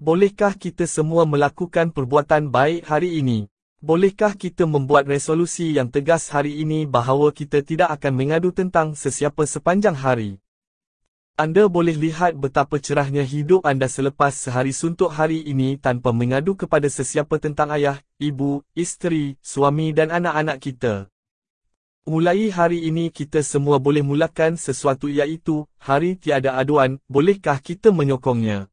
Bolehkah kita semua melakukan perbuatan baik hari ini? Bolehkah kita membuat resolusi yang tegas hari ini bahawa kita tidak akan mengadu tentang sesiapa sepanjang hari? Anda boleh lihat betapa cerahnya hidup anda selepas sehari suntuk hari ini tanpa mengadu kepada sesiapa tentang ayah, ibu, isteri, suami dan anak-anak kita. Mulai hari ini kita semua boleh mulakan sesuatu iaitu, hari tiada aduan, bolehkah kita menyokongnya?